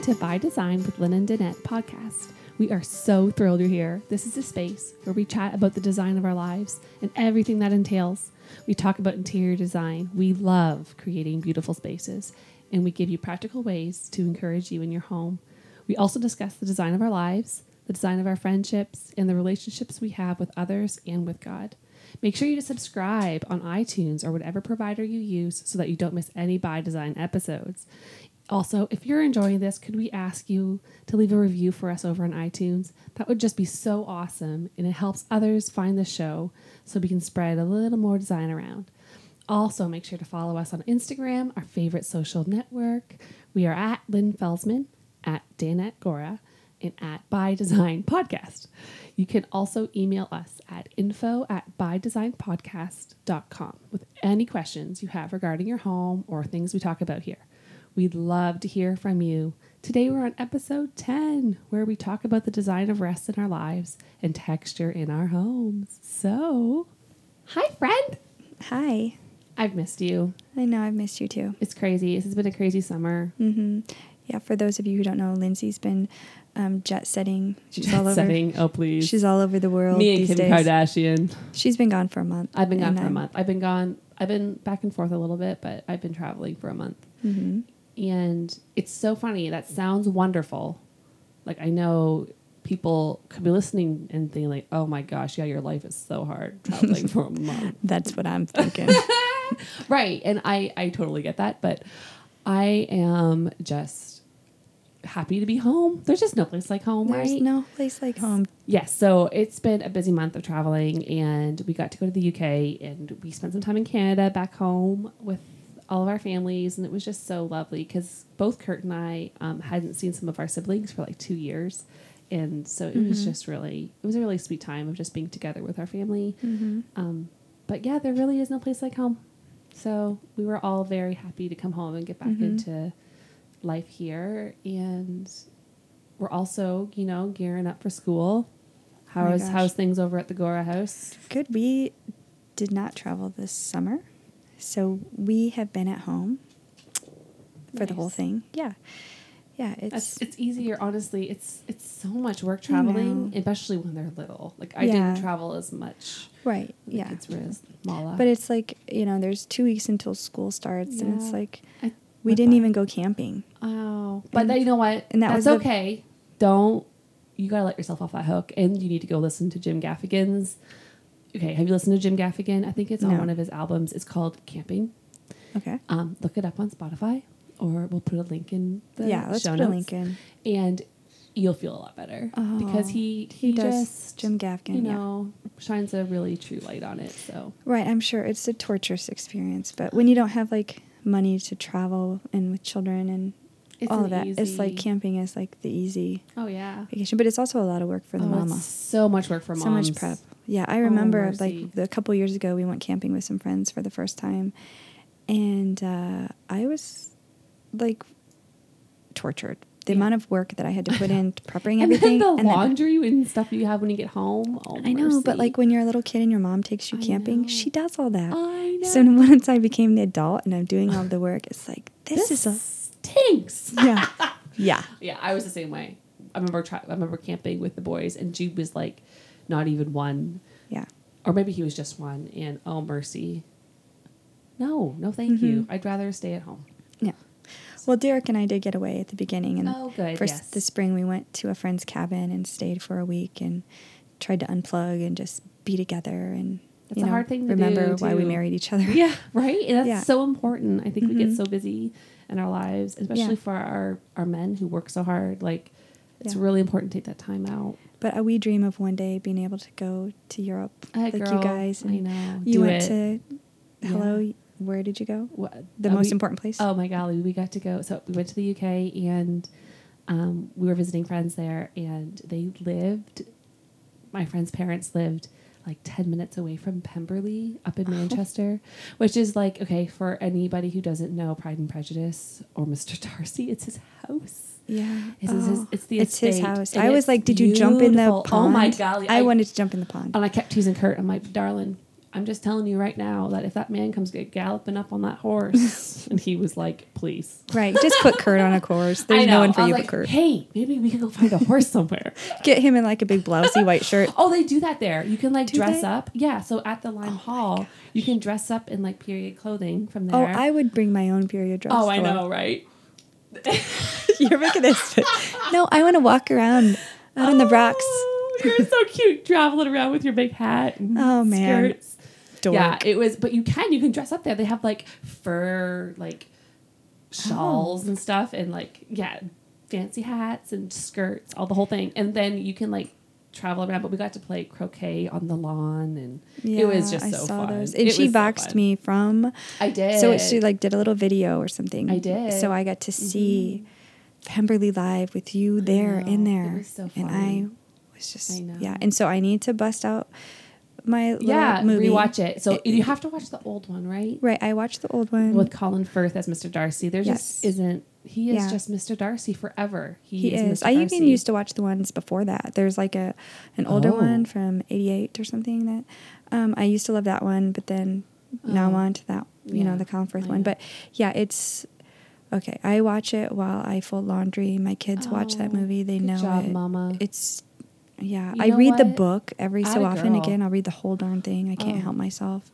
to By Design with Lynn and Danette podcast. We are so thrilled you're here. This is a space where we chat about the design of our lives and everything that entails. We talk about interior design. We love creating beautiful spaces, and we give you practical ways to encourage you in your home. We also discuss the design of our lives, the design of our friendships, and the relationships we have with others and with God. Make sure you to subscribe on iTunes or whatever provider you use so that you don't miss any By Design episodes. Also, if you're enjoying this, could we ask you to leave a review for us over on iTunes? That would just be so awesome, and it helps others find the show so we can spread a little more design around. Also, make sure to follow us on Instagram, our favorite social network. We are at Lynn Felsman, at Danette Gora, and at By Design Podcast. You can also email us at info at bydesignpodcast.com with any questions you have regarding your home or things we talk about here. We'd love to hear from you. Today we're on episode 10, where we talk about the design of rest in our lives and texture in our homes. So, hi, friend. Hi. I've missed you. I know I've missed you too. It's crazy. This has been a crazy summer. Mm-hmm. Yeah, for those of you who don't know, Lindsay's been um, jet setting. She's Jet all over. setting. Oh, please. She's all over the world Me and Kim days. Kardashian. She's been gone for a month. I've been gone for a I'm- month. I've been gone. I've been back and forth a little bit, but I've been traveling for a month. Mhm. And it's so funny. That sounds wonderful. Like I know people could be listening and thinking like, "Oh my gosh, yeah, your life is so hard traveling for a month." That's what I'm thinking. right. And I I totally get that, but I am just happy to be home. There's just no place like home, There's right? no place like home. Yes, so it's been a busy month of traveling, and we got to go to the UK, and we spent some time in Canada back home with all of our families, and it was just so lovely because both Kurt and I um, hadn't seen some of our siblings for like two years, and so it was Mhm. just really it was a really sweet time of just being together with our family. Mm-hmm. Um, but yeah, there really is no place like home, so we were all very happy to come home and get back Mhm. into life here, and we're also you know gearing up for school. Oh How's gosh. how's things over at the Gora house? Good. We did not travel this summer, so we have been at home for the whole thing. Yeah, yeah. It's, It's it's easier, honestly. It's it's so much work traveling, especially when they're little. Like I Yeah. didn't travel as much. right. Yeah. It's smaller. But it's like you know, there's two weeks until school starts, and it's like I we didn't even go camping. Oh, but And- that, you know what? and that That's was okay. Don't you gotta let yourself off that hook, and you need to go listen to Jim Gaffigan's. Okay, have you listened to Jim Gaffigan? I think it's on No. one of his albums. It's called Camping. Okay. Um, look it up on Spotify, or we'll put a link in the yeah. Let's show put notes, a link in. and you'll feel a lot better because Oh, he He, he, does just Jim Gaffigan. you yeah. know shines a really true light on it. So Right, I'm sure it's a torturous experience, but when you don't have like money to travel and with children and it's all an of that, it's like easy- camping is like the easy Oh yeah, vacation, but it's also a lot of work for the Oh, mama. it's so much work for so moms. much prep. Yeah, I remember mercy. like a couple years ago we went camping with some friends for the first time, and uh, I was like tortured. The Yeah. amount of work that I had to put in to prepping And everything, then the and then- laundry and stuff you have when you get home. Oh, I know, but like when you're a little kid and your mom takes you I camping, know. she does all that. I know. So once I became the adult and I'm doing all the work, it's like this, is a stinks. yeah, yeah. yeah, I was the same way. I remember I remember camping with the boys, and Jude was like not even one, Yeah. or maybe he was just one. And oh mercy, no, no, thank you. Mhm. I'd rather stay at home. Yeah. Well, Derek and I did get away at the beginning, and Oh, good, For yes. the spring, we went to a friend's cabin and stayed for a week and tried to unplug and just be together and That's you a hard thing to remember why we married each other. Yeah, right. And that's Yeah. so important. I think we get Mhm. so busy in our lives, especially Yeah. for our our men who work so hard. Like, it's Yeah. really important to take that time out. But uh, we dream of one day being able to go to Europe, Hey, like girl, you guys. I know. You Do went it. to hello. Yeah. Where did you go? What, The uh, most we- important place. Oh my golly, we got to go. So we went to the UK and um, we were visiting friends there, and they lived. My friend's parents lived like ten minutes away from Pemberley up in Manchester, which is like okay for anybody who doesn't know Pride and Prejudice or Mr. Darcy. It's his house. Yeah. It's, his, Oh, it's the it's his house. and I was like, did you jump in the pond? Oh my golly! I, wanted to jump in the pond. and I kept teasing Kurt. I'm like, darling, I'm just telling you right now that if that man comes galloping up on that horse, and he was like, please. Right. Just put Kurt on a course. There's no one for I was you like, but Kurt. Hey, maybe we can go find a horse somewhere. Get him in like a big blousey white shirt. Oh, they do that there. You can like Do dress they? Oh up. Yeah. So at the Lyme oh Hall, you can dress up in like period clothing from oh, there. Oh. I would bring my own period dress. Oh, I know, right? You're making this. No, I want to walk around out in the rocks. Oh, you're so cute, traveling around with your big hat. And Oh, man. skirts. Dork. Yeah, it was. But you can. You can dress up there. They have like fur, like shawls oh. and stuff, and like yeah, fancy hats and skirts, all the whole thing. And then you can like travel around. But we got to play croquet on the lawn, and it was just I so saw fun. those. And It she was so boxed me from. I did. So she like did a little video or something. I did. Mm-hmm. So I got to see Pemberley live with you there in there, was so and. I was just I know. yeah. And so I need to bust out my little yeah, movie. rewatch it. So you have to watch the old one, right? Right, I watched the old one. With Colin Firth as Mr. Darcy. There just isn't. He is Yeah. just Mr. Darcy forever. He, he is. Mr. I even used to watch the ones before that. There's like a an older Oh. one from '88 or something that um, I used to love that one, but then now I'm Oh. on to that you know the Colin Firth I one. But yeah, it's okay. I watch it while I fold laundry. My kids watch that Oh, movie. They know job, it. Mama. It's yeah. You I read the book every so Atta often. girl. Again, I'll read the whole darn thing. I can't Oh. help myself.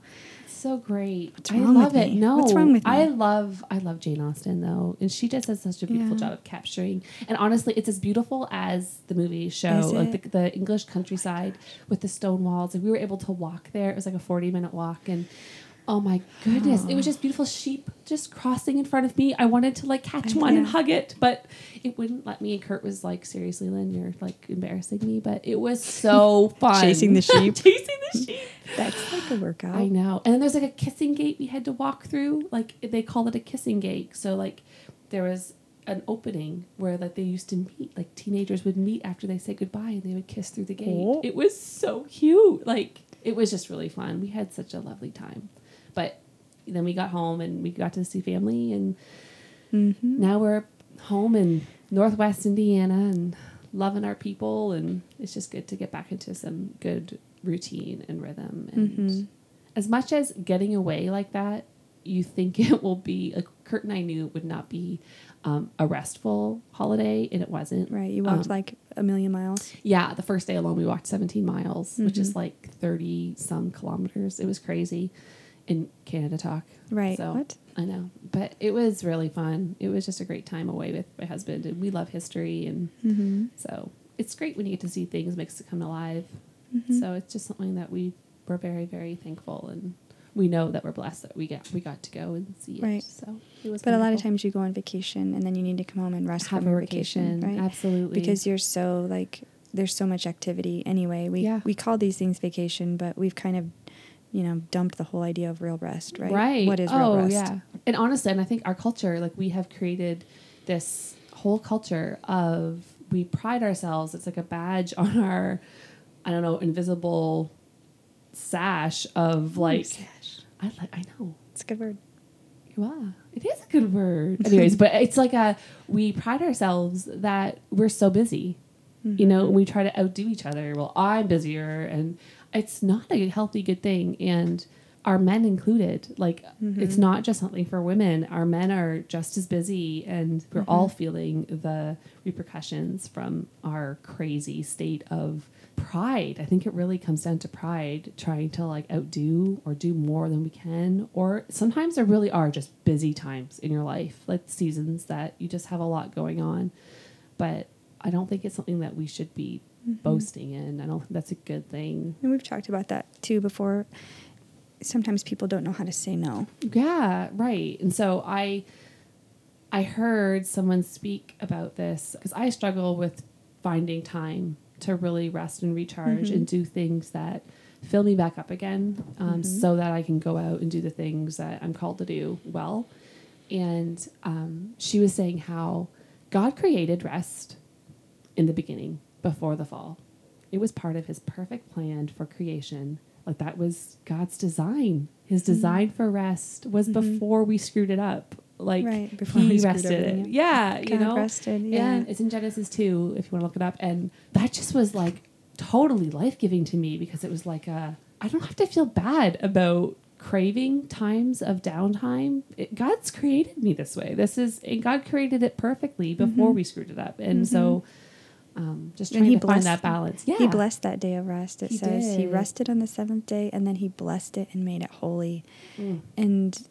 so great. What's I love with it. me? No, What's wrong with me? I love I love Jane Austen though, and she just does such a beautiful Yeah. job of capturing. And honestly, it's as beautiful as the movie show, like uh, the, the English countryside with the stone walls. And we were able to walk there. It was like a forty minute walk, and oh my goodness, it was just beautiful sheep just crossing in front of me. I wanted to like catch I- one and hug it, but it wouldn't let me. And Kurt was like, "Seriously, Lynn, you're like embarrassing me." But it was so fun Chasing the sheep. chasing the sheep. That's like a workout. I know. And then there's like a kissing gate we had to walk through. Like they call it a kissing gate. So like there was an opening where like they used to meet. Like teenagers would meet after they say goodbye and they would kiss through the gate. Oh. It was so cute. Like it was just really fun. We had such a lovely time. But then we got home and we got to see family and Mm-hmm. now we're home in Northwest Indiana and loving our people and it's just good to get back into some good routine and rhythm and Mhm. as much as getting away like that you think it will be like Kurt and I knew it would not be um, a restful holiday and it wasn't Right. You walked Um, like a million miles. yeah the first day alone we walked 17 miles which is Mhm. like 30 some kilometers it was crazy in Canada talk Right. so What? I know, but it was really fun. It was just a great time away with my husband, and we love history, and Mm-hmm. so it's great when you get to see things makes it come alive. Mhm. So it's just something that we we're very very thankful, and we know that we're blessed that we get we got to go and see it. Right. So it was. But a lot of times you go on vacation and then you need to come home and rest have from your vacation, vacation, right? absolutely, Because you're so like there's so much activity anyway. We Yeah. we call these things vacation, but we've kind of you know dumped the whole idea of real rest, right? Right. What is real oh, rest? yeah. And honestly, and I think our culture, like we have created this whole culture of we pride ourselves. It's like a badge on our, I don't know, invisible sash of like. I like. I know. It's a good word. Wow, it is a good word. Anyways, but it's like a we pride ourselves that we're so busy. You know, Mm-hmm. and we try to outdo each other. Well, I'm busier, and it's not a healthy, good thing. And our men included, like Mm-hmm. it's not just something for women. Our men are just as busy, and we're all Mm-hmm. feeling the repercussions from our crazy state of pride. I think it really comes down to pride, trying to like outdo or do more than we can. Or sometimes there really are just busy times in your life, like seasons that you just have a lot going on. But I don't think it's something that we should be Mm-hmm. boasting in. I don't think that's a good thing. And we've talked about that too before. Sometimes people don't know how to say no. Yeah, right. And so I I heard someone speak about this because I struggle with finding time to really rest and recharge Mhm. and do things that fill me back up again um, Mhm. so that I can go out and do the things that I'm called to do well. And um, she was saying how God created rest in the beginning before the fall. It was part of his perfect plan for creation. Like that was God's design. His Mm-hmm. design for rest was Mhm. before we screwed it up. Like Right, before he we rested it. Yeah, you know. rested, yeah. And it's in Genesis 2 if you want to look it up and that just was like totally life giving to me because it was like a I don't have to feel bad about craving times of downtime. It, God's created me this way. This is and God created it perfectly before we screwed it up, and so um, just Mm-hmm. Trying he to find that balance. Yeah, He blessed that day of rest. It He says he rested on the seventh day and then he blessed it and made it holy. Mm. And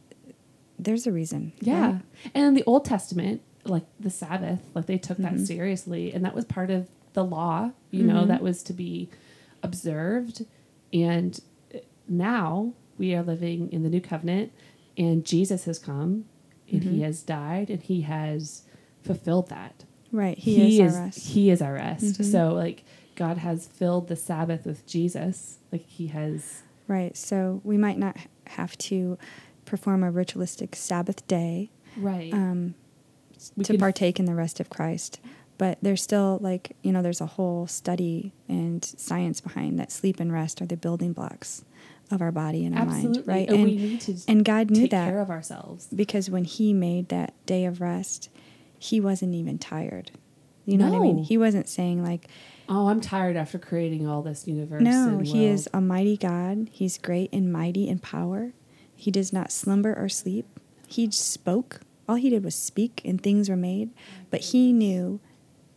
there's a reason. Yeah. right? And in the Old Testament, like the Sabbath, like they took Mhm. that seriously. And that was part of the law, you know, Mhm. that was to be observed. And now we are living in the new covenant, and Jesus has come and he Mhm. has died and he has fulfilled that. Right. He, is, our rest. He is our rest. Mhm. So, like, God has filled the Sabbath with Jesus. Like, he has. Right. So we might not have to perform a ritualistic Sabbath day Right. um, to partake in the rest of Christ. But there's still like, you know, there's a whole study and science behind that sleep and rest are the building blocks of our body and our Absolutely. mind. Right. And, And, we need to and God knew take that. care of ourselves. because when he made that day of rest, he wasn't even tired. You know what I mean? He wasn't saying like, Oh, I'm tired after creating all this universe. no, and he is world. a mighty God. He's great and mighty in power. He does not slumber or sleep. He spoke. All he did was speak and things were made. But he knew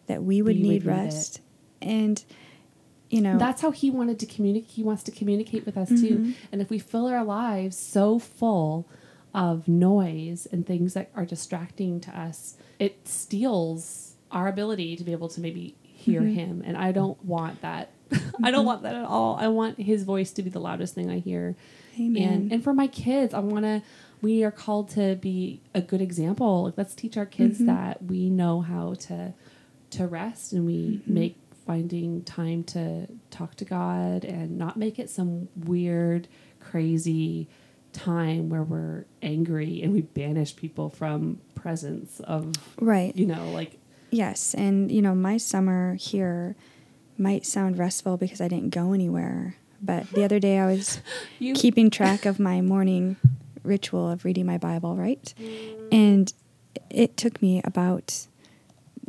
that we would We would need need rest. And, you know, That's how he wanted to communicate. He wants to communicate with us too. Mhm. And if we fill our lives so full of noise and things that are distracting to us, it steals our ability to be able to maybe hear Mhm. him. And I don't want that. I don't want that at all. I want his voice to be the loudest thing I hear. amen. And and for my kids, I want to. We are called to be a good example. Like, let's teach our kids Mhm. that we know how to to rest, and we Mhm. make finding time to talk to God and not make it some weird, crazy time where we're angry and we banish people from presence of right. you know like Yes, and you know, my summer here might sound restful because I didn't go anywhere. But the other day I was you keeping track of my morning ritual of reading my Bible, right? Mm. And it took me about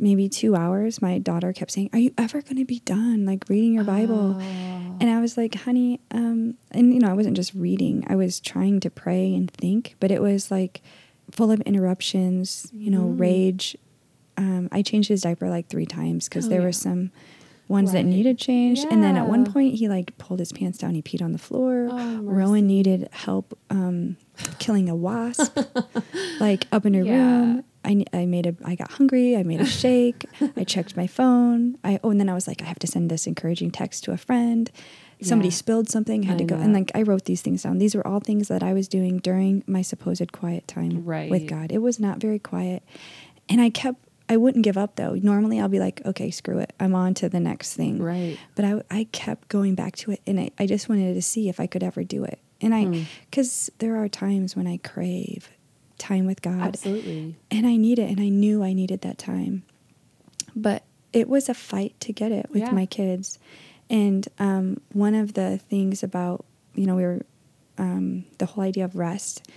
maybe two hours. My daughter kept saying, Are you ever going to be done, like reading your Bible? Oh. And I was like, honey, um, and you know, I wasn't just reading, I was trying to pray and think, but it was like full of interruptions, you know, Mm. rage. Um, I changed his diaper like three times because Oh, there yeah. were some ones that Right. needed changed. And then at one point, he like pulled his pants down, he peed on the floor. Oh. Rowan needed help um, killing a wasp, like up in her Yeah. room. I, I made a I got hungry. I made a shake. I checked my phone. I oh, and then I was like, I have to send this encouraging text to a friend. Somebody Yeah. spilled something. Had I to go, know. and like I wrote these things down. These were all things that I was doing during my supposed quiet time Right. with God. It was not very quiet, and I kept. I wouldn't give up though. Normally, I'll be like, okay, screw it. I'm on to the next thing. right But I, I kept going back to it, and I, I just wanted to see if I could ever do it. And I, Hmm. because there are times when I crave time with God, absolutely and I need it, and I knew I needed that time. But it was a fight to get it with Yeah. my kids. And um, one of the things about, you know, we were, um, the whole idea of rest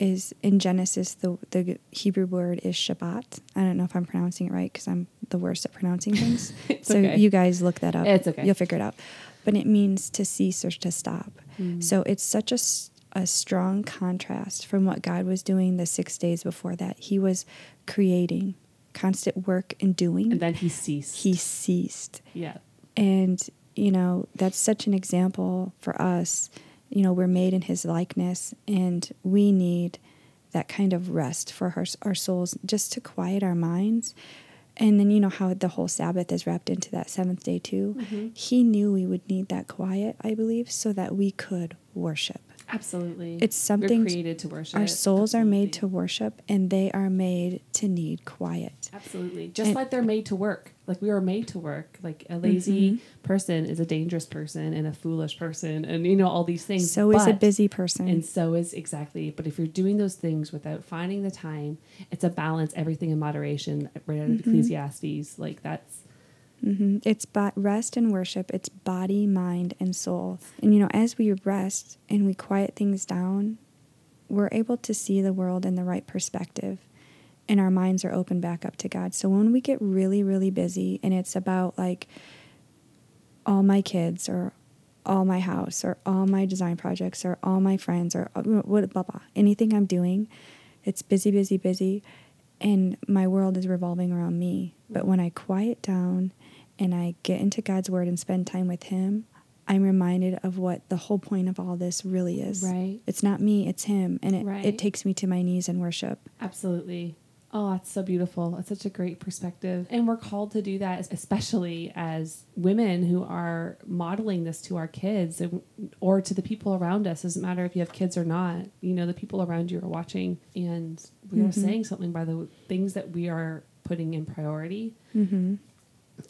is in Genesis, the, the Hebrew word is Shabbat. I don't know if I'm pronouncing it right because I'm the worst at pronouncing things. So okay. you guys look that up. It's okay. You'll figure it out. But it means to cease or to stop. Mm. So it's such a, a strong contrast from what God was doing the six days before that. He was creating constant work and doing. and then he ceased he ceased. yeah And, you know, that's such an example for us. You know, we're made in his likeness and we need that kind of rest for our, our souls just to quiet our minds. And then, you know, how the whole Sabbath is wrapped into that seventh day, too. Mhm. He knew we would need that quiet, I believe, so that we could worship. Absolutely It's something- we're created to worship Our souls are made to worship and they are made to need quiet. Absolutely. Just And- like they're made to work. Like we are made to work. Like a lazy Mhm. person is a dangerous person and a foolish person and you know all these things. So is a busy person. And so is exactly. But if you're doing those things without finding the time, it's a balance, everything in moderation, right out of Mhm. Ecclesiastes. Like that's hmm It's bo- rest and worship. It's body, mind, and soul. And you know, as we rest and we quiet things down, we're able to see the world in the right perspective, and our minds are open back up to God. So when we get really, really busy, and it's about like all my kids or all my house or all my design projects or all my friends or uh, what blah blah anything I'm doing it's busy busy busy and my world is revolving around me but when I quiet down and I get into God's word and spend time with him I'm reminded of what the whole point of all this really is Right. it's not me it's him and it, Right. it takes me to my knees in worship Absolutely. Oh, that's so beautiful. That's such a great perspective. And we're called to do that, especially as women who are modeling this to our kids or to the people around us. Doesn't matter if you have kids or not. You know, the people around you are watching and we are Mhm. saying something by the things that we are putting in priority. mm-hmm.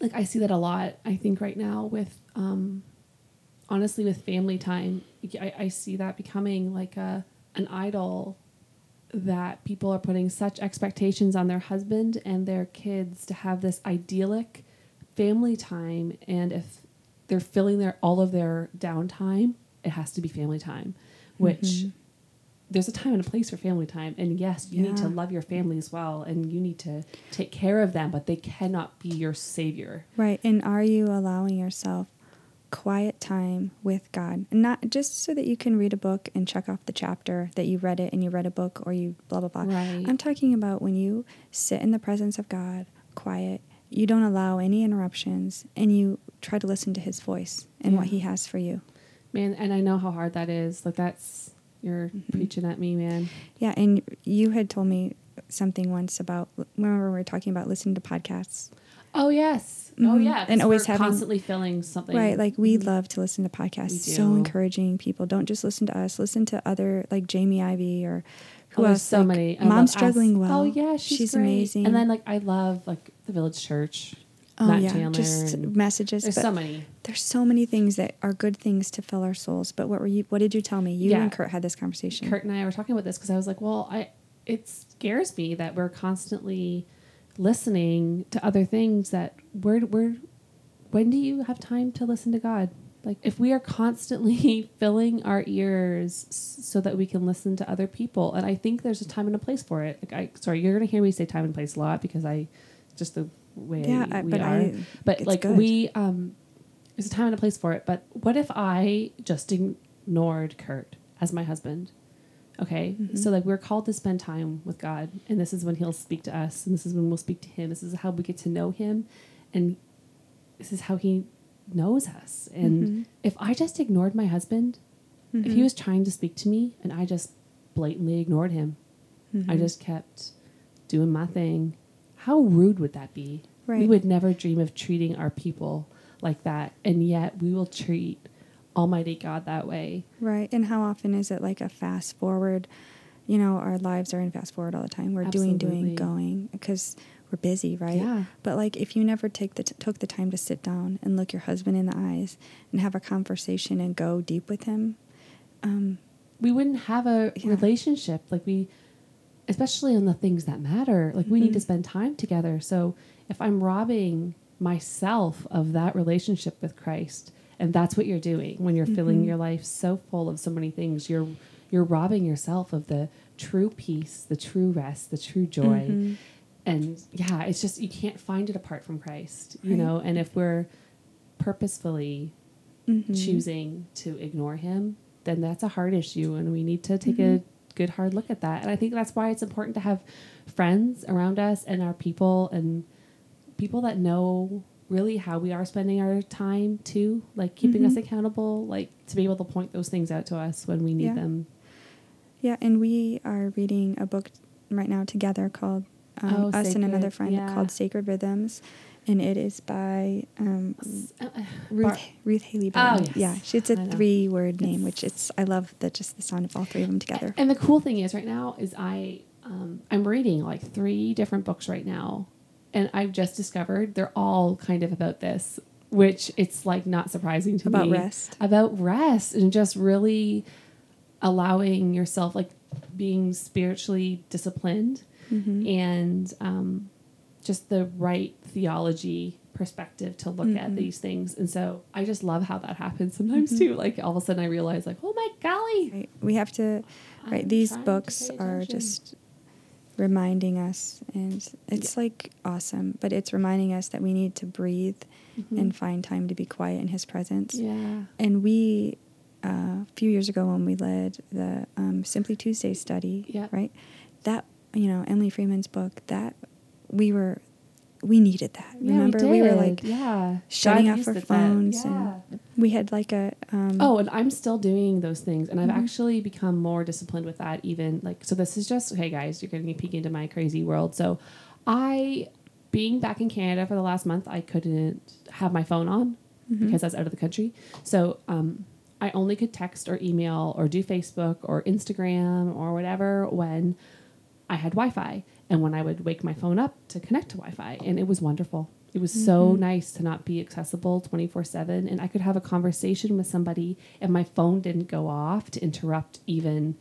Like, I see that a lot, I think, right now with, um, honestly, with family time. I, I see that becoming like a, an idol that people are putting such expectations on their husband and their kids to have this idyllic family time and if they're filling their all of their downtime it has to be family time which Mhm. there's a time and a place for family time and yes you need to love your family as well and you need to take care of them but they cannot be your savior Right. And are you allowing yourself quiet time with God? And not just so that you can read a book and check off the chapter that you read it and you read a book or you blah, blah, blah. Right. I'm talking about when you sit in the presence of God, quiet, you don't allow any interruptions, and you try to listen to his voice and what he has for you. man and i know how hard that is like that's you're Mm-hmm. preaching at me man Yeah. And you had told me something once about, remember we were talking about listening to podcasts? Oh yes. Oh Mhm. yeah. And always having- constantly filling something. Right, like we Mhm. love to listen to podcasts. So encouraging people. Don't just listen to us. Listen to other like Jamie Ivey or who Oh, else? so like, many. I Mom struggling Ask- well. Oh yeah, she's, great. amazing. And then like I love like the Village Church. oh Matt yeah, Chandler just messages. There's so many. there's so many things that are good things to fill our souls. But what were you? What did you tell me? You Yeah. and Kurt had this conversation. Kurt and I were talking about this because I was like, well, I it scares me that we're constantly listening to other things that we're we're when do you have time to listen to God? Like if we are constantly filling our ears so that we can listen to other people, and I think there's a time and a place for it. Like I, sorry, you're gonna hear me say time and place a lot because I just the way Yeah, I- we but are. I- but like good. we, um, there's a time and a place for it. But what if I just ignored Kurt as my husband? Okay, Mm-hmm. so like we're called to spend time with God, and this is when He'll speak to us, and this is when we'll speak to Him. This is how we get to know Him, and this is how He knows us. And Mhm. if I just ignored my husband, if Mhm. he was trying to speak to me and I just blatantly ignored him, I Mhm. just kept doing my thing, how rude would that be? We would never dream of treating our people like that, and yet we will treat Almighty God that way. Right. And how often is it like a fast forward? You know, our lives are in fast forward all the time. We're doing, Absolutely. doing, going because we're busy, right? Yeah. But like, if you never take the t- took the time to sit down and look your husband in the eyes and have a conversation and go deep with him, um, we wouldn't have a Yeah. relationship like we especially on the things that matter like we need to Mhm. spend time together so if i'm robbing myself of that relationship with christ and that's what you're doing when you're filling Mhm. your life so full of so many things you're you're robbing yourself of the true peace the true rest the true joy Mhm. and yeah it's just you can't find it apart from christ you know and if we're purposefully Mhm. choosing to ignore him, then that's a hard issue, and we need to take a good hard look at that. And I think that's why it's important to have friends around us and our people and people that know really how we are spending our time too, like keeping us Mhm. accountable, like to be able to point those things out to us when we need Yeah. them. Yeah, and we are reading a book right now together called um, Oh, Us and Another Friend yeah. called Sacred Rhythms, and it is by um, uh, uh, Ruth Bar- Ruth Haley Oh, Barton. yes. Yeah, she, it's a three word name, It's- which it's I love the just the sound of all three of them together. And the cool thing is, right now, is I um, I'm reading like three different books right now, and I've just discovered they're all kind of about this, which it's like not surprising to About me About rest. about rest and just really allowing yourself like being spiritually disciplined Mhm. and um, just the right theology perspective to look at Mhm. these things. And so I just love how that happens sometimes Mhm. too. Like all of a sudden I realize like, oh my golly, Right. We have to. Right. I'm These books are just reminding us, and it's like awesome. But it's reminding us that we need to breathe Mhm. and find time to be quiet in His presence. Yeah. And we, uh, a few years ago, when we led the um, Simply Tuesday study, Yeah. right? That you know Emily Freeman's book. That we were, we needed that. Yeah, Remember, we, were like yeah, shutting God off our phones, Yeah. and we had like a. Um, Oh, and I'm still doing those things, and I've Mhm. actually become more disciplined with that. Even like, so this is just hey guys, you're getting a peek into my crazy world. So, I, being back in Canada for the last month, I couldn't have my phone on mhm. because I was out of the country. So, um, I only could text or email or do Facebook or Instagram or whatever when I had Wi-Fi, and when I would wake my phone up to connect to Wi-Fi, and it was wonderful. It was so Mhm. nice to not be accessible 24 7. And I could have a conversation with somebody and my phone didn't go off to interrupt even,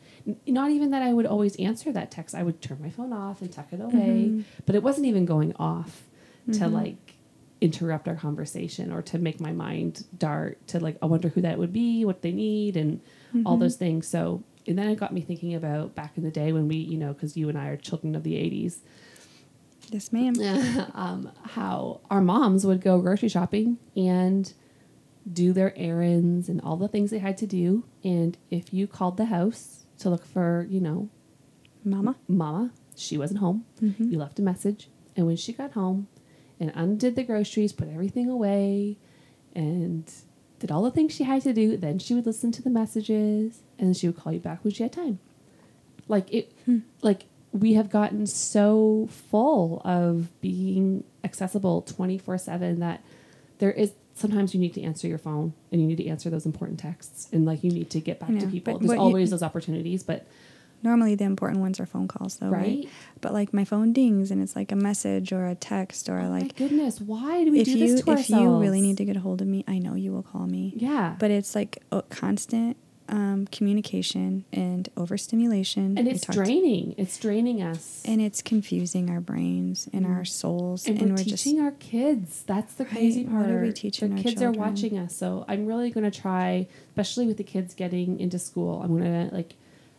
not even that I would always answer that text. I would turn my phone off and tuck it away. Mhm. But it wasn't even going off to Mhm. like interrupt our conversation or to make my mind dart to like, I wonder who that would be, what they need, and all Mhm. those things. So, and then it got me thinking about back in the day when we, you know, because you and I are children of the 80s Yes, ma'am. um, how our moms would go grocery shopping and do their errands and all the things they had to do. And if you called the house to look for, you know, Mama. mama, she wasn't home. Mhm. You left a message. And when she got home and undid the groceries, put everything away, and did all the things she had to do, then she would listen to the messages and she would call you back when she had time. Like it, Hmm. like we have gotten so full of being accessible 24 7 that there is sometimes you need to answer your phone and you need to answer those important texts and like you need to get back to people there's what you- always those opportunities but Normally, the important ones are phone calls, though, right? right, But like my phone dings and it's like a message or a text or oh like my goodness why do we if do you this to if ourselves you really need to get a hold of me, I know you will call me. yeah But it's like a constant um, communication and overstimulation. and it's draining. It's draining us. And it's confusing our brains and our souls, and, and, we're, we're, just teaching our kids. That's the Right, crazy part. what are we teaching the our kids children? are watching us. So i'm really going to try especially with the kids getting into school i'm going to like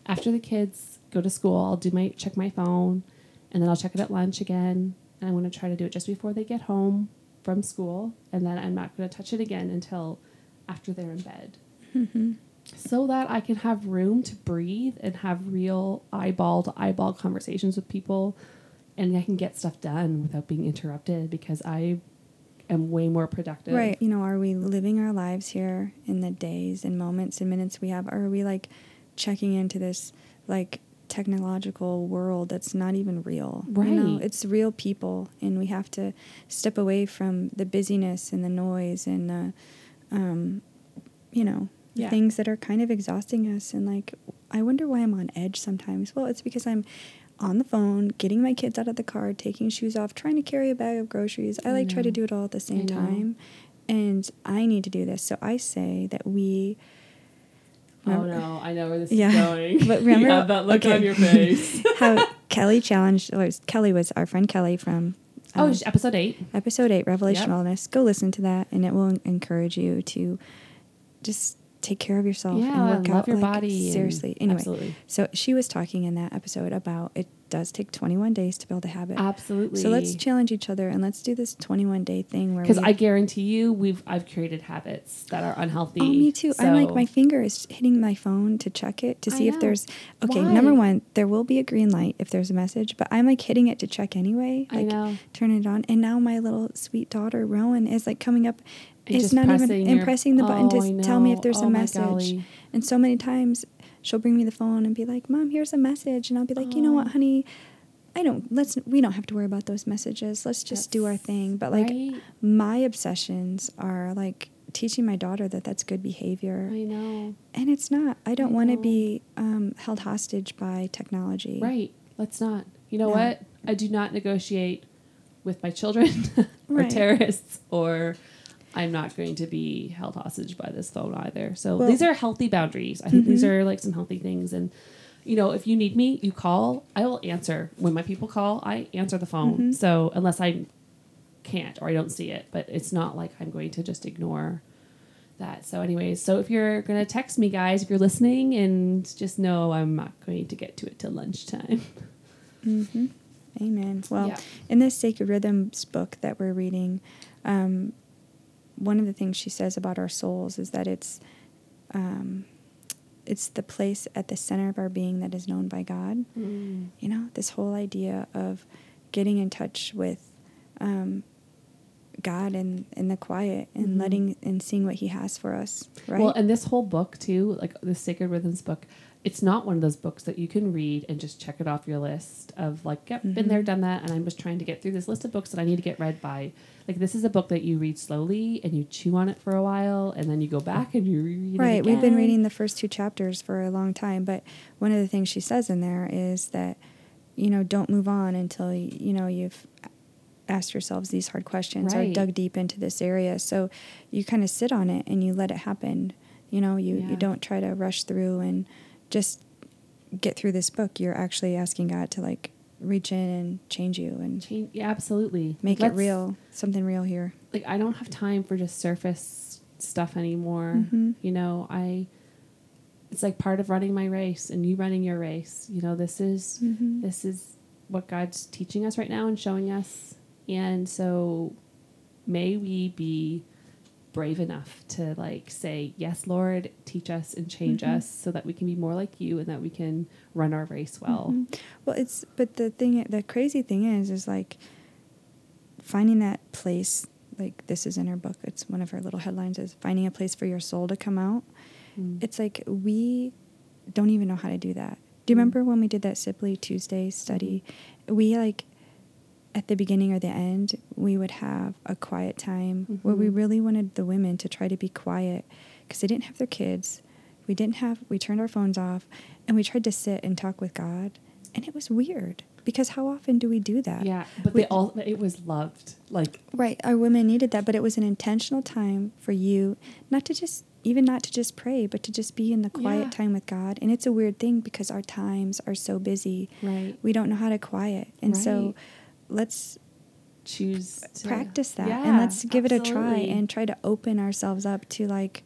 after the kids go to school i'll do my check my phone and then i'll check it at lunch again. And i'm going to try to do it just before they get home from school. And then i'm not going to touch it again until after they're in bed. Mhm. So that I can have room to breathe and have real eyeball to eyeball conversations with people and I can get stuff done without being interrupted because I am way more productive. Right. You know, are we living our lives here in the days and moments and minutes we have? Or are we like checking into this like technological world that's not even real? You know, Right. it's real people and we have to step away from the busyness and the noise and the, um, you know, Yeah. things that are kind of exhausting us. And like, I wonder why I'm on edge sometimes. Well, it's because I'm on the phone, getting my kids out of the car, taking shoes off, trying to carry a bag of groceries. I I like try to do it all at the same time. And I need to do this. So I say that we Oh no, I know where this Yeah. is going. But remember- you have that look okay. on your face. how Kelly challenged or Kelly was our friend Kelly from oh, um, it's episode eight. episode 8 Revelation Yep. Wellness. Go listen to that and it will encourage you to just take care of yourself and work love out your like, body. and- seriously. Anyway, absolutely, so she was talking in that episode about it does take 21 days to build a habit. absolutely. So let's challenge each other and let's do this 21 day thing where because I guarantee you, we've I've created habits that are unhealthy. Oh, me too. I'm like my finger is hitting my phone to check it to see if there's okay. Why? Number one, there will be a green light if there's a message, but I'm like hitting it to check anyway. I Like know. turn it on, and now my little sweet daughter Rowan is like coming up. And It's not even pressing and pressing the button Oh, to tell me if there's Oh a message. And so many times she'll bring me the phone and be like, "Mom, here's a message," and I'll be like, "You know what, honey." I don't let's we don't have to worry about those messages. Let's just do our thing. But like right? my obsessions are like teaching my daughter that that's good behavior. I know. And it's not. I don't want to be um, held hostage by technology. Right. Let's not. You know No. what? I do not negotiate with my children or Right. terrorists or I'm not going to be held hostage by this phone either. So Well- these are healthy boundaries. I think these Mhm. are like some healthy things and you know, if you need me, you call. I will answer. When my people call, I answer the phone. Mhm. So unless I can't or I don't see it, but it's not like I'm going to just ignore that. So, anyways, so if you're gonna text me, guys, if you're listening, and just know I'm not going to get to it till lunchtime. Mm-hmm. Amen. Well, Yeah. in this Sacred Rhythms book that we're reading, um, one of the things she says about our souls is that it's um, it's the place at the center of our being that is known by God. Mm. You know, this whole idea of getting in touch with um, God and in the quiet and Mhm. letting and seeing what He has for us. Right. Well, and this whole book too, like the Sacred Rhythms book, it's not one of those books that you can read and just check it off your list of like, yep, been there, Mhm. done that, and I'm just trying to get through this list of books that I need to get read by. Like this is a book that you read slowly and you chew on it for a while, and then you go back and you reread it. Right. We've been reading the first two chapters for a long time, but one of the things she says in there is that, you know, don't move on until, you know, you've asked yourselves these hard questions Right. or dug deep into this area. So you kind of sit on it and you let it happen. You know, you, Yeah. you don't try to rush through and just get through this book. You're actually asking God to like reach in and change you and Change, yeah, absolutely. make Let's- it real, something real here. Like I don't have time for just surface stuff anymore. Mhm. You know, I. It's like part of running my race and you running your race. You know, this is Mhm. this is what God's teaching us right now and showing us. And so may we be brave enough to like say, Yes, Lord, teach us and change Mhm. us so that we can be more like you and that we can run our race well. Mhm. Well, it's but the thing, the crazy thing is, is like finding that place. Like this is in her book. It's one of her little headlines is finding a place for your soul to come out. Mm. It's like we don't even know how to do that. Do you Mm. remember when we did that Simply Tuesday study? We like at the beginning or the end, we would have a quiet time where we Mhm. really wanted the women to try to be quiet because they didn't have their kids. We didn't have, we turned our phones off and we tried to sit and talk with God. And it was weird because how often do we do that? Yeah, but We- they all it was loved. Like Right. Our women needed that, but it was an intentional time for you not to just, even not to just pray, but to just be in the quiet Yeah. time with God. And it's a weird thing because our times are so busy. right. We don't know how to quiet. And so Right. Let's choose to practice that and let's give it a try and try to open ourselves up to like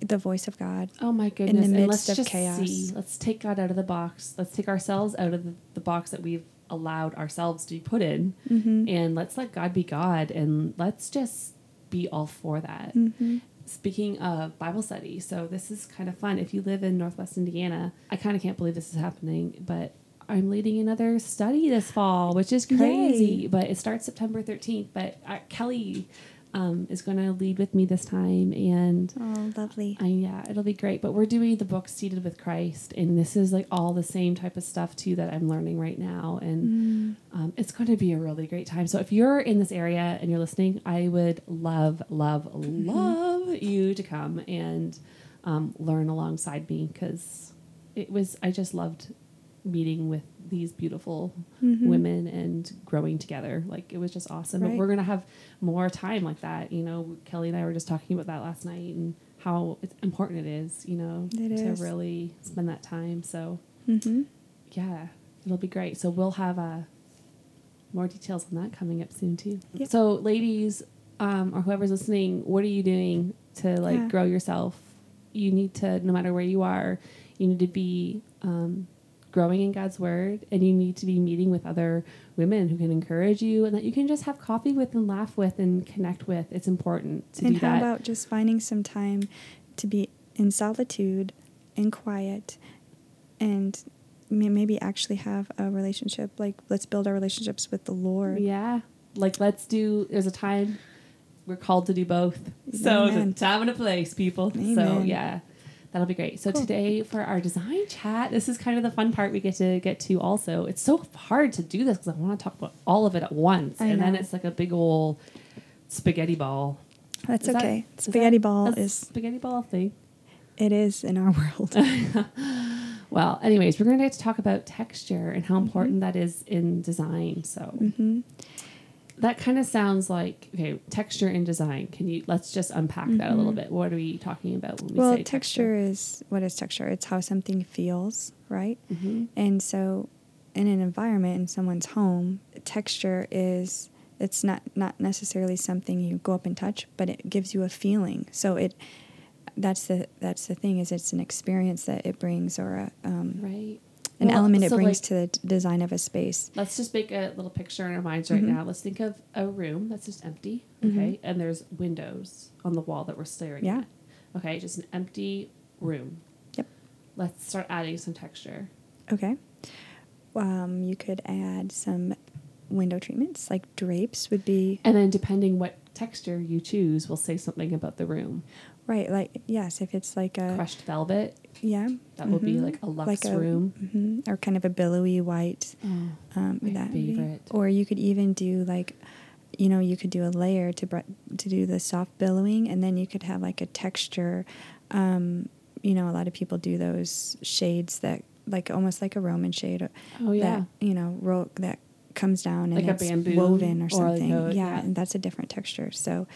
the voice of God. Oh my goodness! in the midst let's of chaos. see. Let's take God out of the box. Let's take ourselves out of the, the box that we've allowed ourselves to be put in, Mhm. and let's let God be God, and let's just be all for that. Mhm. Speaking of Bible study, so this is kind of fun. If you live in Northwest Indiana, I kind of can't believe this is happening, but I'm leading another study this fall, which is crazy. Yay. But it starts September 13th. But uh, Kelly um, is going to lead with me this time, and Oh, lovely. I, yeah, it'll be great. But we're doing the book Seated with Christ, and this is like all the same type of stuff too that I'm learning right now, and Mm. um, it's going to be a really great time. So if you're in this area and you're listening, I would love, love, love you to come and um, learn alongside me because it was. I just loved meeting with these beautiful Mhm. women and growing together. Like it was just awesome. But we're gonna have more time like that. You know, Kelly and I were just talking about that last night and how important it is. You know, It to is. really spend that time. So Mhm. yeah, it'll be great. So we'll have uh, more details on that coming up soon too. Yep. So ladies, um, or whoever's listening, what are you doing to like Yeah. grow yourself? You need to, no matter where you are, you need to be um, growing in God's word, and you need to be meeting with other women who can encourage you, and that you can just have coffee with and laugh with and connect with. It's important to and do how about just finding some time to be in solitude and quiet and may- maybe actually have a relationship like let's build our relationships with the lord Yeah. Like let's do there's a time we're called to do both. So Amen. the time and a place, people. So yeah. That'll be great. So Cool. today for our design chat, this is kind of the fun part we get to get to also. It's so hard to do this because I want to talk about all of it at once. I and then it's like a big old spaghetti ball. that's Is that- okay is spaghetti that ball is spaghetti ball thing. it is in our world Well, anyways, we're going to get to talk about texture and Mm-hmm. how important that is in design. So hmm that kind of sounds like okay texture and design. Can you let's just unpack that a little Mhm. bit. What are we talking about when we well say texture? is what is texture? It's how something feels right? Hmm And so, in an environment in someone's home, texture is it's not not necessarily something you go up and touch, but it gives you a feeling. So it that's the that's the thing is it's an experience that it brings or a, um, right an Well, element it brings like- to the d- design of a space. Let's just make a little picture in our minds right Mhm. now. Let's think of a room that's just empty, Mhm. okay? And there's windows on the wall that we're staring Yeah. at. Okay, just an empty room. Yep. Let's start adding some texture. Okay. Um, you could add some window treatments, like drapes would be And then depending what texture you choose, will say something about the room. right. Like yes, if it's like a Crushed velvet, yeah, that will be like a luxe a- room. mhm, or kind of a billowy white. Oh, Um, My that would be- favorite. Or you could even do like, you know, you could do a layer to to do the soft billowing, and then you could have like a texture. Um, you know, a lot of people do those shades that like almost like a Roman shade. oh yeah. That, you know, ro- that comes down and Like it's bamboo woven or or like something. a- yeah, yeah. and that's a different texture. So.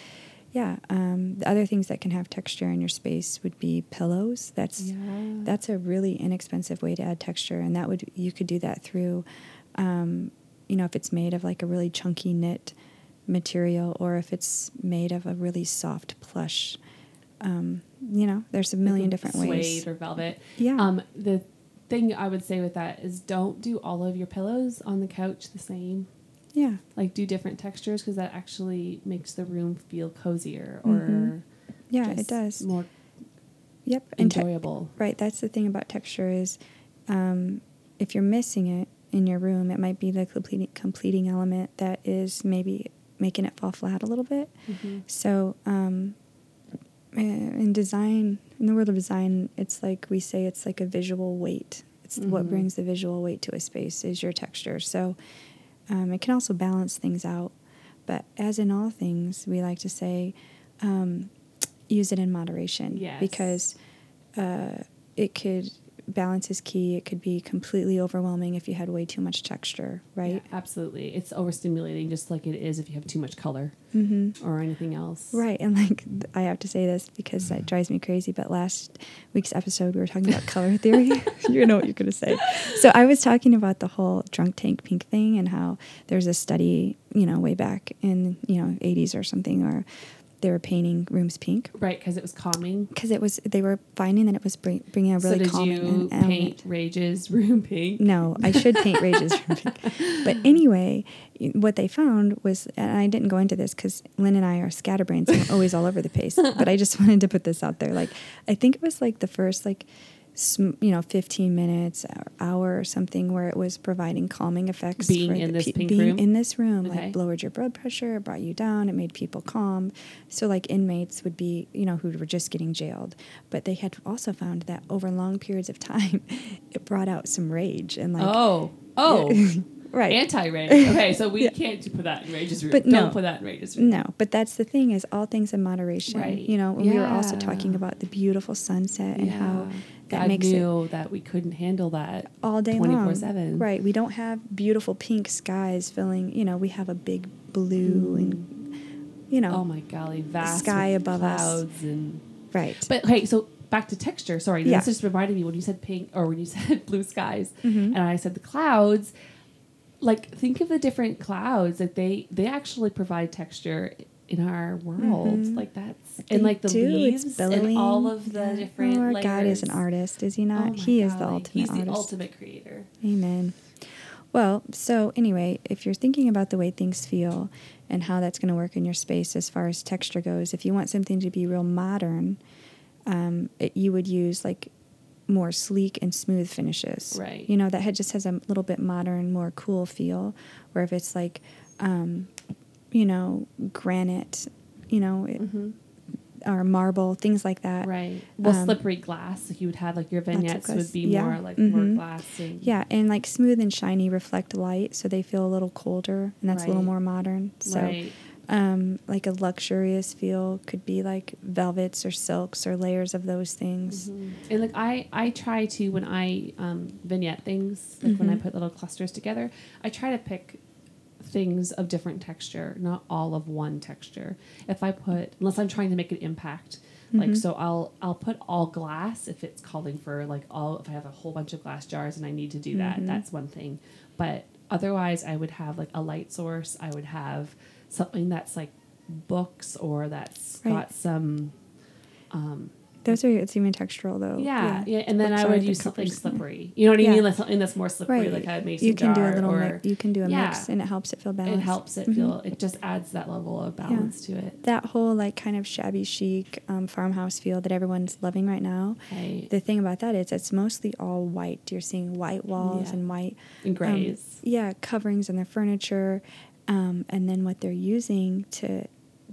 Yeah, um, the other things that can have texture in your space would be pillows. That's yeah. that's a really inexpensive way to add texture and that would you could do that through um, you know if it's made of like a really chunky knit material or if it's made of a really soft plush um, you know there's a million different suede ways or velvet. yeah Um, the thing I would say with that is don't do all of your pillows on the couch the same. yeah Like do different textures because that actually makes the room feel cozier or Mhm. yeah it does more yep and te- enjoyable. right that's the thing about texture is um, if you're missing it in your room it might be the completing, completing element that is maybe making it fall flat a little bit Mhm. So, um, uh, in design, in the world of design, it's like we say it's like a visual weight. It's what Mhm. brings the visual weight to a space is your texture. So, um, it can also balance things out. But as in all things, we like to say, um, use it in moderation. Yes. Because uh, it could balance is key. It could be completely overwhelming if you had way too much texture, right? Yeah, absolutely. It's overstimulating just like it is if you have too much color Mm-hmm. or anything else. Right, and like I have to say this because it drives me crazy. But last week's episode, we were talking about color theory. you know what you're going to say. So I was talking about the whole drunk tank pink thing and how there's a study, you know, way back in you know 80s or something, or they were painting rooms pink Right, because it was calming. because it was they were finding that it was bring, bringing a really so did calming you paint. Rage's room pink? No, I should paint Rage's room pink. But anyway, what they found was, and I didn't go into this because Lynn and I are scatterbrains and always all over the place. But I just wanted to put this out there. Like, I think it was like the first like, you know, fifteen minutes, or hour or something, where it was providing calming effects. Being for in the this pink being room? in this room, Okay. like lowered your blood pressure, brought you down, it made people calm. So like inmates would be, you know, who were just getting jailed, but they had also found that over long periods of time, it brought out some rage and like oh, oh, right. anti-rage. Okay, so we Yeah. can't put that in Rage's room. But Don't no. put that in Rage's room. No, but that's the thing is all things in moderation. Right. You know, we were also talking about the beautiful sunset and how that God makes it knew that we couldn't handle that all day long. 24/7. Right. We don't have beautiful pink skies filling, you know, we have a big blue and you know. Oh my golly, vast sky above us. and. Right. But okay, so back to texture. Sorry, Yeah. this just reminded me when you said pink or when you said blue skies, Mhm. and I said the clouds. Like, think of the different clouds that they they actually provide texture in our world. Mhm. Like that's They and like the do, leaves and all of the Yeah. different. Oh, our layers. God is an artist, is he Oh not? my he is the ultimate He's artist. the ultimate creator. Amen. Well, so anyway, if you're thinking about the way things feel and how that's going to work in your space as far as texture goes, if you want something to be real modern, um, it, you would use like more sleek and smooth finishes. Right. You know, that had just has a little bit modern, more cool feel. Where if it's like, um, you know, granite, you know, it, Mhm. or marble, things like that. Right. Well, Um, slippery glass. Like you would have like your vignettes would be Yeah. more like more Mhm. glass. And, Yeah, and like smooth and shiny reflect light, so they feel a little colder, and that's a little more modern. So, right. Um, like a luxurious feel could be like velvets or silks or layers of those things. Mhm. And like I, I try to when I um, vignette things, like when I Mhm. put little clusters together, I try to pick things of different texture, not all of one texture. If I put, unless I'm trying to make an impact, like Mhm. so, I'll I'll put all glass if it's calling for like all. If I have a whole bunch of glass jars and I need to do that, Mhm. that's one thing. But otherwise, I would have like a light source. I would have something that's like books or that's Right. got some. Um, Those are it's even textural though. Yeah, yeah, and then Looks I would use something slippery. You know what I mean? Like something that's more slippery, Right. like a mason you can do a little or mix. You can do a yeah. mix, and it helps it feel balanced. it helps it Mhm. feel. It just adds that level of balance to it. that whole like kind of shabby chic um, farmhouse feel that everyone's loving right now. Right. The thing about that is it's mostly all white. You're seeing white walls Yeah. and white and um, grays. yeah, coverings in their furniture, um, and then what they're using to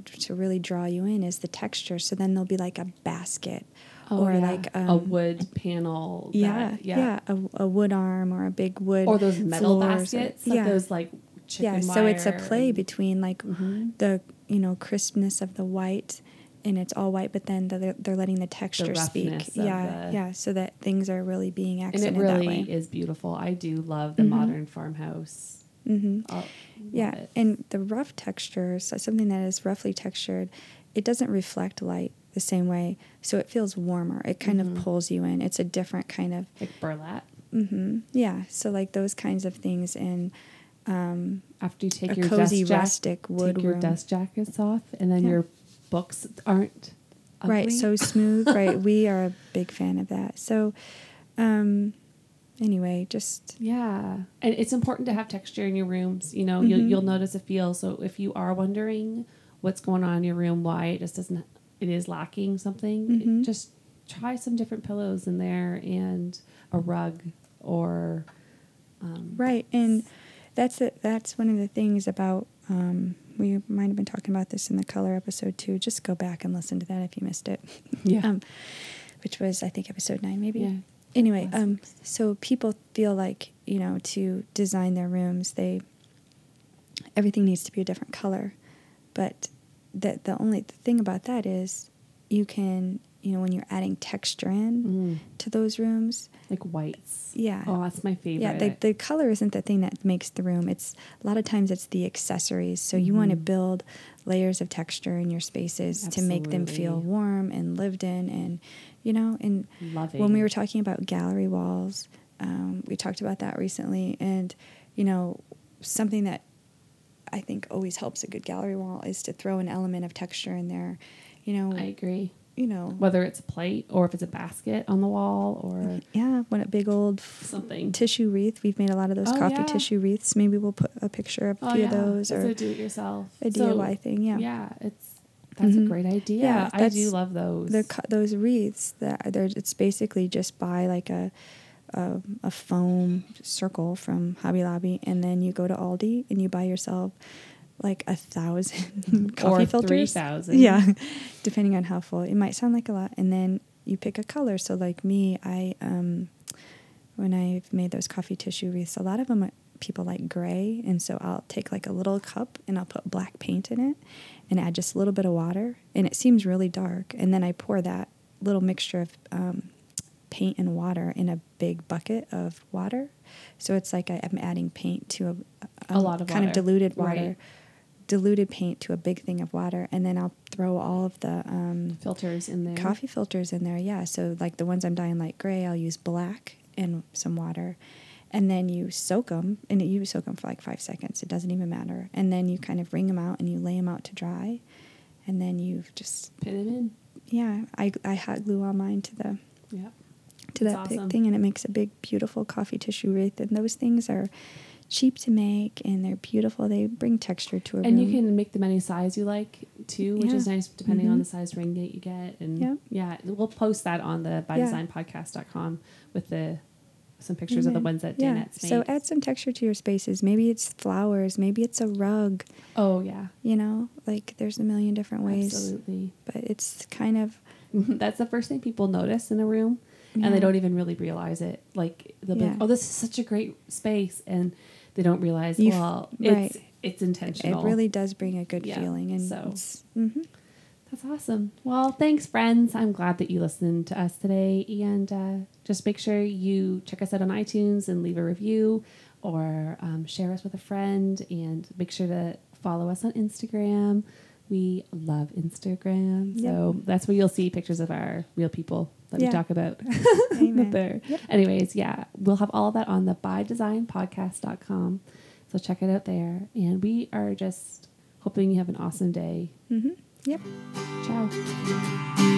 to really draw you in is the texture. So then there'll be like a basket, or Oh, yeah. like a um, wood panel. yeah, that- yeah, a, a wood arm or a big wood Or those metal or- baskets, like yeah, those like chicken yeah. So it's a play and- between like Mhm. the you know crispness of the white and it's all white but then they're, they're letting the texture speak of yeah the- yeah so that things are really being and it really that way is beautiful. I do love the Mhm. modern farmhouse. Hmm yeah it. and the rough texture so something that is roughly textured it doesn't reflect light the same way so it feels warmer it kind Mhm. of pulls you in it's a different kind of like burlap. hmm yeah so like those kinds of things and um, After you take your cozy dust jack- wood take your room. dust jackets off, and then Yeah. your books aren't ugly. right so smooth right we are a big fan of that so um anyway just Yeah, and it's important to have texture in your rooms. You know, you'll Mhm. you'll notice a feel. So if you are wondering what's going on in your room, why it just doesn't, it is lacking something. Mhm. Just try some different pillows in there and a rug or. Um, right and that's it that's one of the things about um we might have been talking about this in the color episode too just go back and listen to that if you missed it Yeah. um which was i think episode nine maybe Yeah. Anyway um so people feel like you know to design their rooms they everything needs to be a different color. But the the only the thing about that is you can you know when you're adding texture in Mm, to those rooms like whites. yeah. Oh, that's my favorite. yeah the, the color isn't the thing that makes the room. It's a lot of times it's the accessories. So you want to build layers of texture in your spaces to make them feel warm and lived in and you know and Loving. when we were talking about gallery walls um, we talked about that recently and you know something that i think always helps a good gallery wall is to throw an element of texture in there you know I agree. You know Whether it's a plate or if it's a basket on the wall or yeah when a big old something. tissue wreath we've made a lot of those Oh, coffee yeah. tissue wreaths maybe we'll put a picture of a Oh, few yeah. of those It's or a do-it-yourself. a So, DIY thing. Yeah, Yeah, it's that's a Mhm. great idea. Yeah, I do love those. the those wreaths that there's it's basically just buy like a, a a foam circle from Hobby Lobby, and then you go to Aldi and you buy yourself like a thousand coffee or filters. three thousand. Yeah, depending on how full. It might sound like a lot, and then you pick a color. So like me, I um, when I've made those coffee tissue wreaths, a lot of them people like gray, and so I'll take like a little cup and I'll put black paint in it, and add just a little bit of water, and it seems really dark, and then I pour that little mixture of um, paint and water in a big bucket of water. So it's like I, I'm adding paint to a, A lot of kind water. of diluted water Right. Diluted paint to a big thing of water, and then I'll throw all of the um, filters in there. coffee filters in there. Yeah, so like the ones I'm dyeing light gray, I'll use black and some water, and then you soak them, and you soak them for like five seconds. It doesn't even matter, and then you kind of wring them out and you lay them out to dry, and then you just Pin them in. yeah, I I hot glue all mine to the Yeah. to That's that awesome. big thing, and it makes a big beautiful coffee tissue wreath. And those things are cheap to make, and they're beautiful. They bring texture to a room. And you can make them any size you like too, which Yeah. is nice depending on Mhm. the size ring that you get. And Yep. yeah, we'll post that on the Yeah. bydesignpodcast.com with the some pictures of the ones that yeah. Danette's made. So add some texture to your spaces. Maybe it's flowers. Maybe it's a rug. oh yeah, You know, like there's a million different ways. absolutely. But it's kind of That's the first thing people notice in a room, and they don't even really realize it. Like they'll be like, "Oh, this is such a great space," and they don't realize. You well, right. it's it's intentional. it really does bring a good Yeah, feeling, and so- mhm. That's awesome. Well, thanks, friends. I'm glad that you listened to us today. And uh, just make sure you check us out on iTunes and leave a review or um, share us with a friend. And make sure to follow us on Instagram. We love Instagram. So that's where you'll see pictures of our real people that we Yeah. talk about there. Yep. Anyways, yeah, we'll have all of that on the bydesignpodcast.com. So check it out there. And we are just hoping you have an awesome day. Mhm. Yep. Ciao.